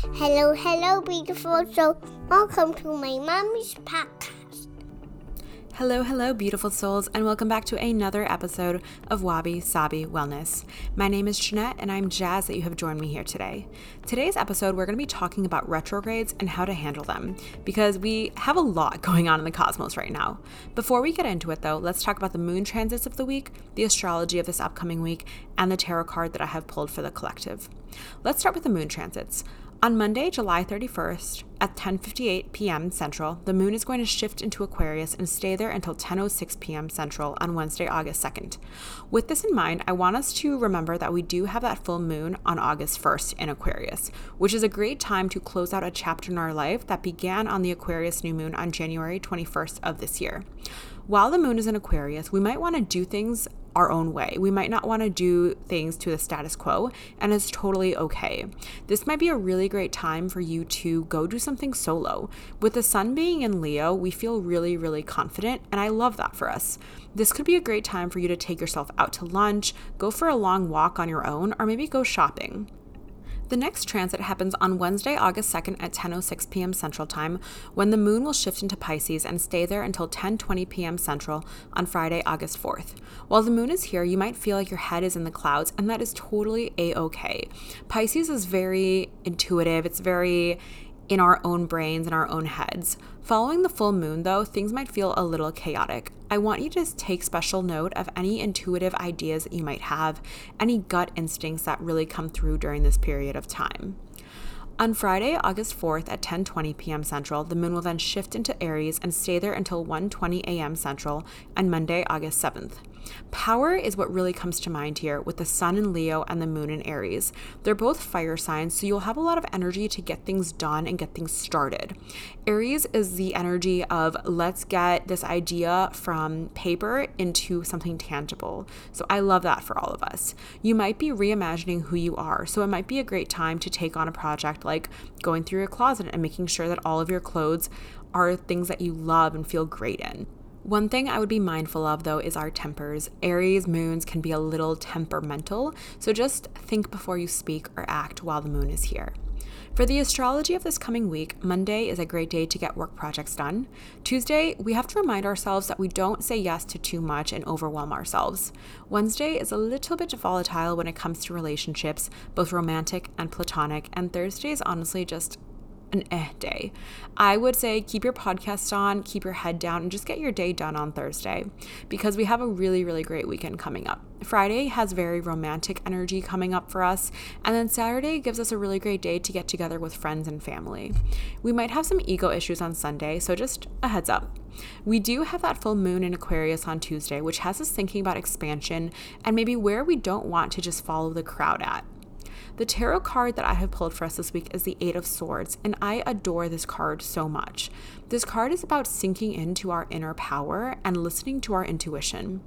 Hello, hello, beautiful soul. Welcome to my mommy's podcast. Hello, hello, beautiful souls, and welcome back to another episode of Wabi Sabi Wellness. My name is Jeanette, and I'm jazzed that you have joined me here today. Today's episode, we're going to be talking about retrogrades and how to handle them because we have a lot going on in the cosmos right now. Before we get into it, though, let's talk about the moon transits of the week, the astrology of this upcoming week, and the tarot card that I have pulled for the collective. Let's start with the moon transits. On Monday, July 31st at 10:58 p.m. Central, the moon is going to shift into Aquarius and stay there until 10:06 p.m. Central on Wednesday, August 2nd. With this in mind, I want us to remember that we do have that full moon on August 1st in Aquarius, which is a great time to close out a chapter in our life that began on the Aquarius new moon on January 21st of this year. While the moon is in Aquarius, we might want to do things our own way. We might not want to do things to the status quo, and it's totally okay. This might be a really great time for you to go do something solo. With the sun being in Leo, we feel really, really confident, and I love that for us. This could be a great time for you to take yourself out to lunch, go for a long walk on your own, or maybe go shopping. The next transit happens on Wednesday, August 2nd at 10:06 p.m. Central Time, when the moon will shift into Pisces and stay there until 10:20 p.m. Central on Friday, August 4th. While the moon is here, you might feel like your head is in the clouds, and that is totally a-okay. Pisces is very intuitive. It's very in our own brains and our own heads. Following the full moon, though, things might feel a little chaotic. I want you to take special note of any intuitive ideas that you might have, any gut instincts that really come through during this period of time. On Friday, August 4th at 10:20 p.m. Central, the moon will then shift into Aries and stay there until 1:20 a.m. Central on Monday, August 7th. Power is what really comes to mind here with the sun in Leo and the moon in Aries. They're both fire signs, so you'll have a lot of energy to get things done and get things started. Aries is the energy of let's get this idea from paper into something tangible. So I love that for all of us. You might be reimagining who you are, so it might be a great time to take on a project like going through your closet and making sure that all of your clothes are things that you love and feel great in. One thing I would be mindful of though is our tempers. Aries moons can be a little temperamental, so just think before you speak or act while the moon is here. For the astrology of this coming week, Monday is a great day to get work projects done. Tuesday, we have to remind ourselves that we don't say yes to too much and overwhelm ourselves. Wednesday is a little bit volatile when it comes to relationships, both romantic and platonic, and Thursday is honestly just an eh day. I would say keep your podcast on, keep your head down, and just get your day done on Thursday because we have a really, really great weekend coming up. Friday has very romantic energy coming up for us, and then Saturday gives us a really great day to get together with friends and family. We might have some ego issues on Sunday, so just a heads up. We do have that full moon in Aquarius on Tuesday, which has us thinking about expansion and maybe where we don't want to just follow the crowd at. The tarot card that I have pulled for us this week is the Eight of Swords, and I adore this card so much. This card is about sinking into our inner power and listening to our intuition.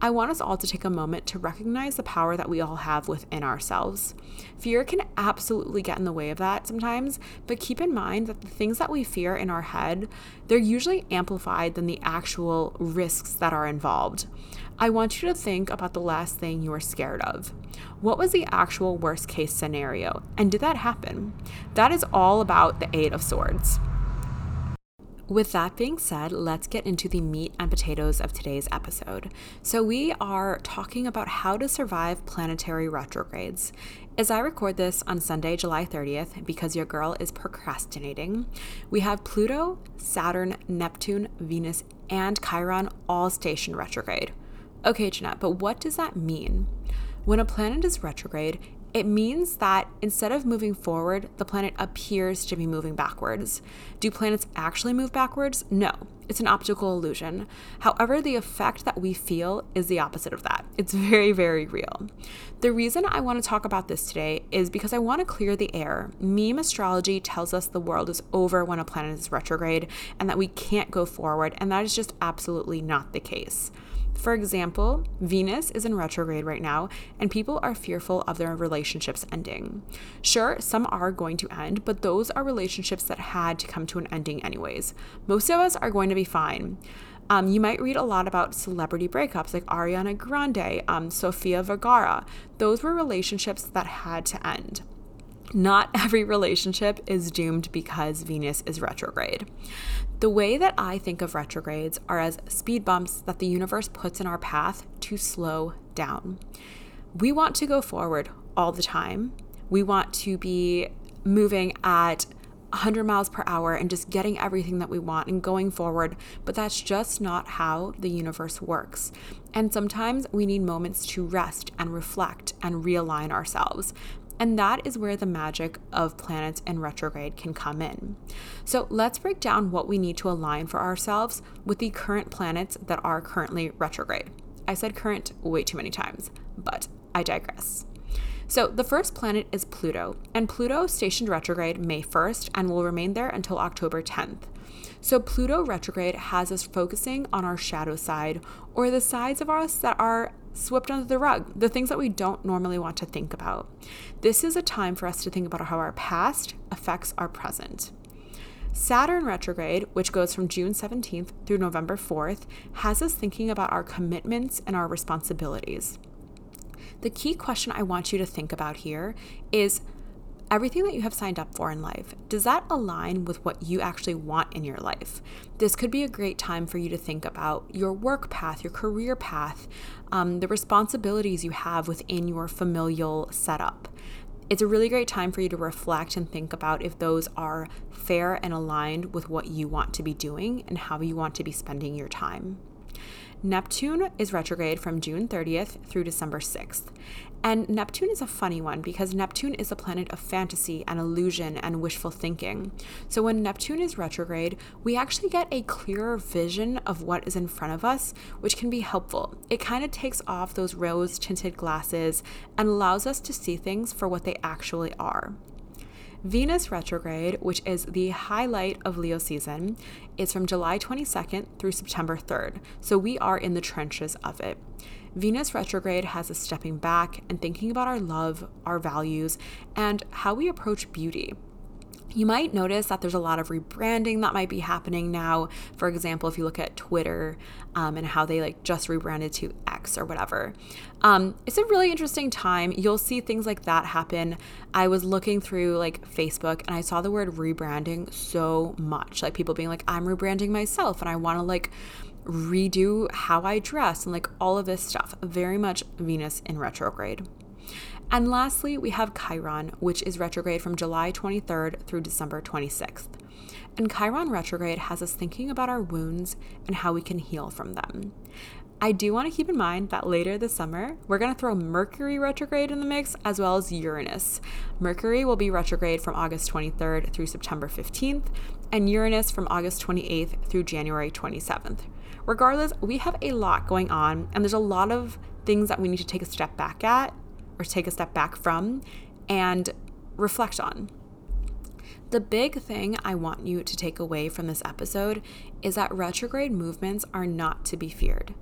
I want us all to take a moment to recognize the power that we all have within ourselves. Fear can absolutely get in the way of that sometimes, but keep in mind that the things that we fear in our head, they're usually amplified than the actual risks that are involved. I want you to think about the last thing you were scared of. What was the actual worst case scenario? And did that happen? That is all about the Eight of Swords. With that being said, let's get into the meat and potatoes of today's episode. So, we are talking about how to survive planetary retrogrades. As I record this on Sunday, July 30th, because your girl is procrastinating, we have Pluto, Saturn, Neptune, Venus, and Chiron all station retrograde. Okay, Jeanette, but what does that mean? When a planet is retrograde, it means that instead of moving forward, the planet appears to be moving backwards. Do planets actually move backwards? No, it's an optical illusion. However, the effect that we feel is the opposite of that. It's very, very real. The reason I want to talk about this today is because I want to clear the air. Meme astrology tells us the world is over when a planet is retrograde and that we can't go forward, and that is just absolutely not the case. For example, Venus is in retrograde right now, and people are fearful of their relationships ending. Sure, some are going to end, but those are relationships that had to come to an ending anyways. Most of us are going to be fine. Um, you might read a lot about celebrity breakups like Ariana Grande, um, Sofia Vergara. Those were relationships that had to end. Not every relationship is doomed because Venus is retrograde. The way that I think of retrogrades are as speed bumps that the universe puts in our path to slow down. We want to go forward all the time. We want to be moving at 100 miles per hour and just getting everything that we want and going forward, but that's just not how the universe works. And sometimes we need moments to rest and reflect and realign ourselves. And that is where the magic of planets in retrograde can come in. So let's break down what we need to align for ourselves with the current planets that are currently retrograde. I said current way too many times, but I digress. So, the first planet is Pluto, and Pluto stationed retrograde May 1st and will remain there until October 10th. So, Pluto retrograde has us focusing on our shadow side, or the sides of us that are swept under the rug, the things that we don't normally want to think about. This is a time for us to think about how our past affects our present. Saturn retrograde, which goes from June 17th through November 4th, has us thinking about our commitments and our responsibilities. The key question I want you to think about here is everything that you have signed up for in life, does that align with what you actually want in your life? This could be a great time for you to think about your work path, your career path, um, the responsibilities you have within your familial setup. It's a really great time for you to reflect and think about if those are fair and aligned with what you want to be doing and how you want to be spending your time. Neptune is retrograde from June 30th through December 6th. And Neptune is a funny one because Neptune is a planet of fantasy and illusion and wishful thinking. So when Neptune is retrograde, we actually get a clearer vision of what is in front of us, which can be helpful. It kind of takes off those rose tinted glasses and allows us to see things for what they actually are. Venus retrograde, which is the highlight of Leo season, is from July 22nd through September 3rd. So we are in the trenches of it. Venus retrograde has us stepping back and thinking about our love, our values, and how we approach beauty. You might notice that there's a lot of rebranding that might be happening now. For example, if you look at Twitter um, and how they like just rebranded to X or whatever, um, it's a really interesting time. You'll see things like that happen. I was looking through like Facebook and I saw the word rebranding so much. Like people being like, I'm rebranding myself and I want to like redo how I dress and like all of this stuff. Very much Venus in retrograde. And lastly, we have Chiron, which is retrograde from July 23rd through December 26th. And Chiron retrograde has us thinking about our wounds and how we can heal from them. I do want to keep in mind that later this summer, we're going to throw Mercury retrograde in the mix as well as Uranus. Mercury will be retrograde from August 23rd through September 15th, and Uranus from August 28th through January 27th. Regardless, we have a lot going on, and there's a lot of things that we need to take a step back at or take a step back from and reflect on. The big thing I want you to take away from this episode is that retrograde movements are not to be feared.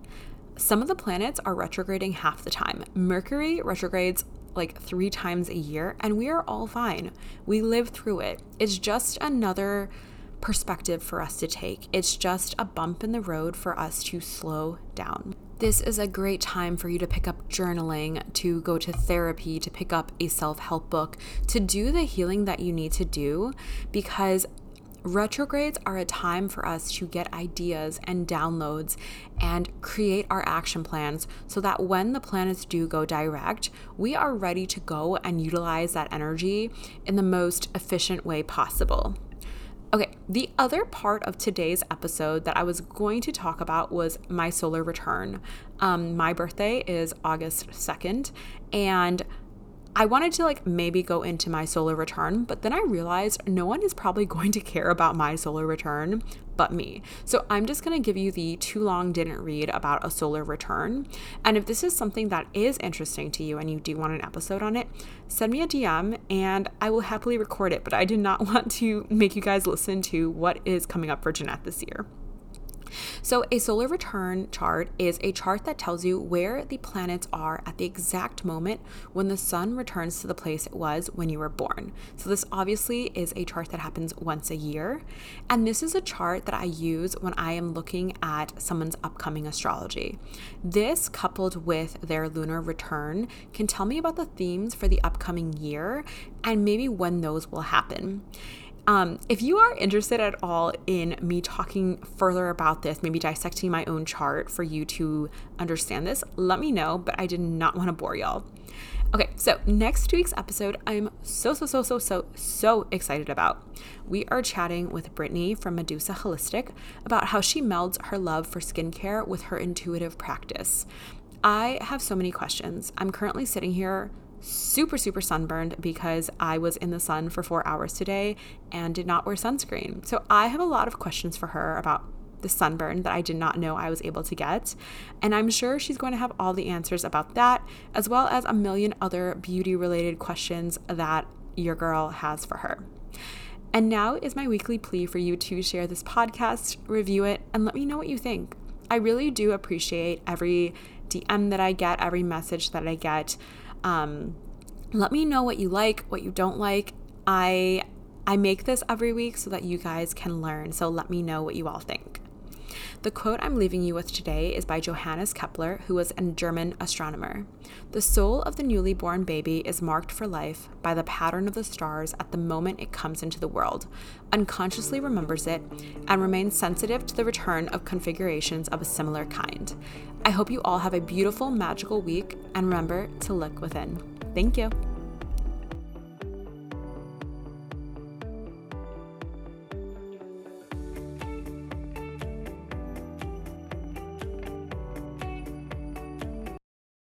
Some of the planets are retrograding half the time. Mercury retrogrades like three times a year, and we are all fine. We live through it. It's just another perspective for us to take. It's just a bump in the road for us to slow down. This is a great time for you to pick up journaling, to go to therapy, to pick up a self help book, to do the healing that you need to do because retrogrades are a time for us to get ideas and downloads and create our action plans so that when the planets do go direct, we are ready to go and utilize that energy in the most efficient way possible. Okay, the other part of today's episode that I was going to talk about was my solar return. Um, my birthday is August 2nd, and I wanted to like maybe go into my solar return, but then I realized no one is probably going to care about my solar return but me. So I'm just going to give you the too long didn't read about a solar return. And if this is something that is interesting to you and you do want an episode on it, send me a DM and I will happily record it. But I did not want to make you guys listen to what is coming up for Jeanette this year. So, a solar return chart is a chart that tells you where the planets are at the exact moment when the sun returns to the place it was when you were born. So, this obviously is a chart that happens once a year. And this is a chart that I use when I am looking at someone's upcoming astrology. This, coupled with their lunar return, can tell me about the themes for the upcoming year and maybe when those will happen. Um, if you are interested at all in me talking further about this, maybe dissecting my own chart for you to understand this, let me know, but I did not want to bore y'all. Okay, so next week's episode, I'm so, so, so, so, so, so excited about. We are chatting with Brittany from Medusa Holistic about how she melds her love for skincare with her intuitive practice. I have so many questions. I'm currently sitting here super, super sunburned because I was in the sun for four hours today and did not wear sunscreen. So I have a lot of questions for her about the sunburn that I did not know I was able to get. And I'm sure she's going to have all the answers about that, as well as a million other beauty related questions that your girl has for her. And now is my weekly plea for you to share this podcast, review it, and let me know what you think. I really do appreciate every DM that I get, every message that I get. Um, let me know what you like, what you don't like. I I make this every week so that you guys can learn. So let me know what you all think. The quote I'm leaving you with today is by Johannes Kepler, who was a German astronomer. The soul of the newly born baby is marked for life by the pattern of the stars at the moment it comes into the world, unconsciously remembers it, and remains sensitive to the return of configurations of a similar kind. I hope you all have a beautiful, magical week, and remember to look within. Thank you.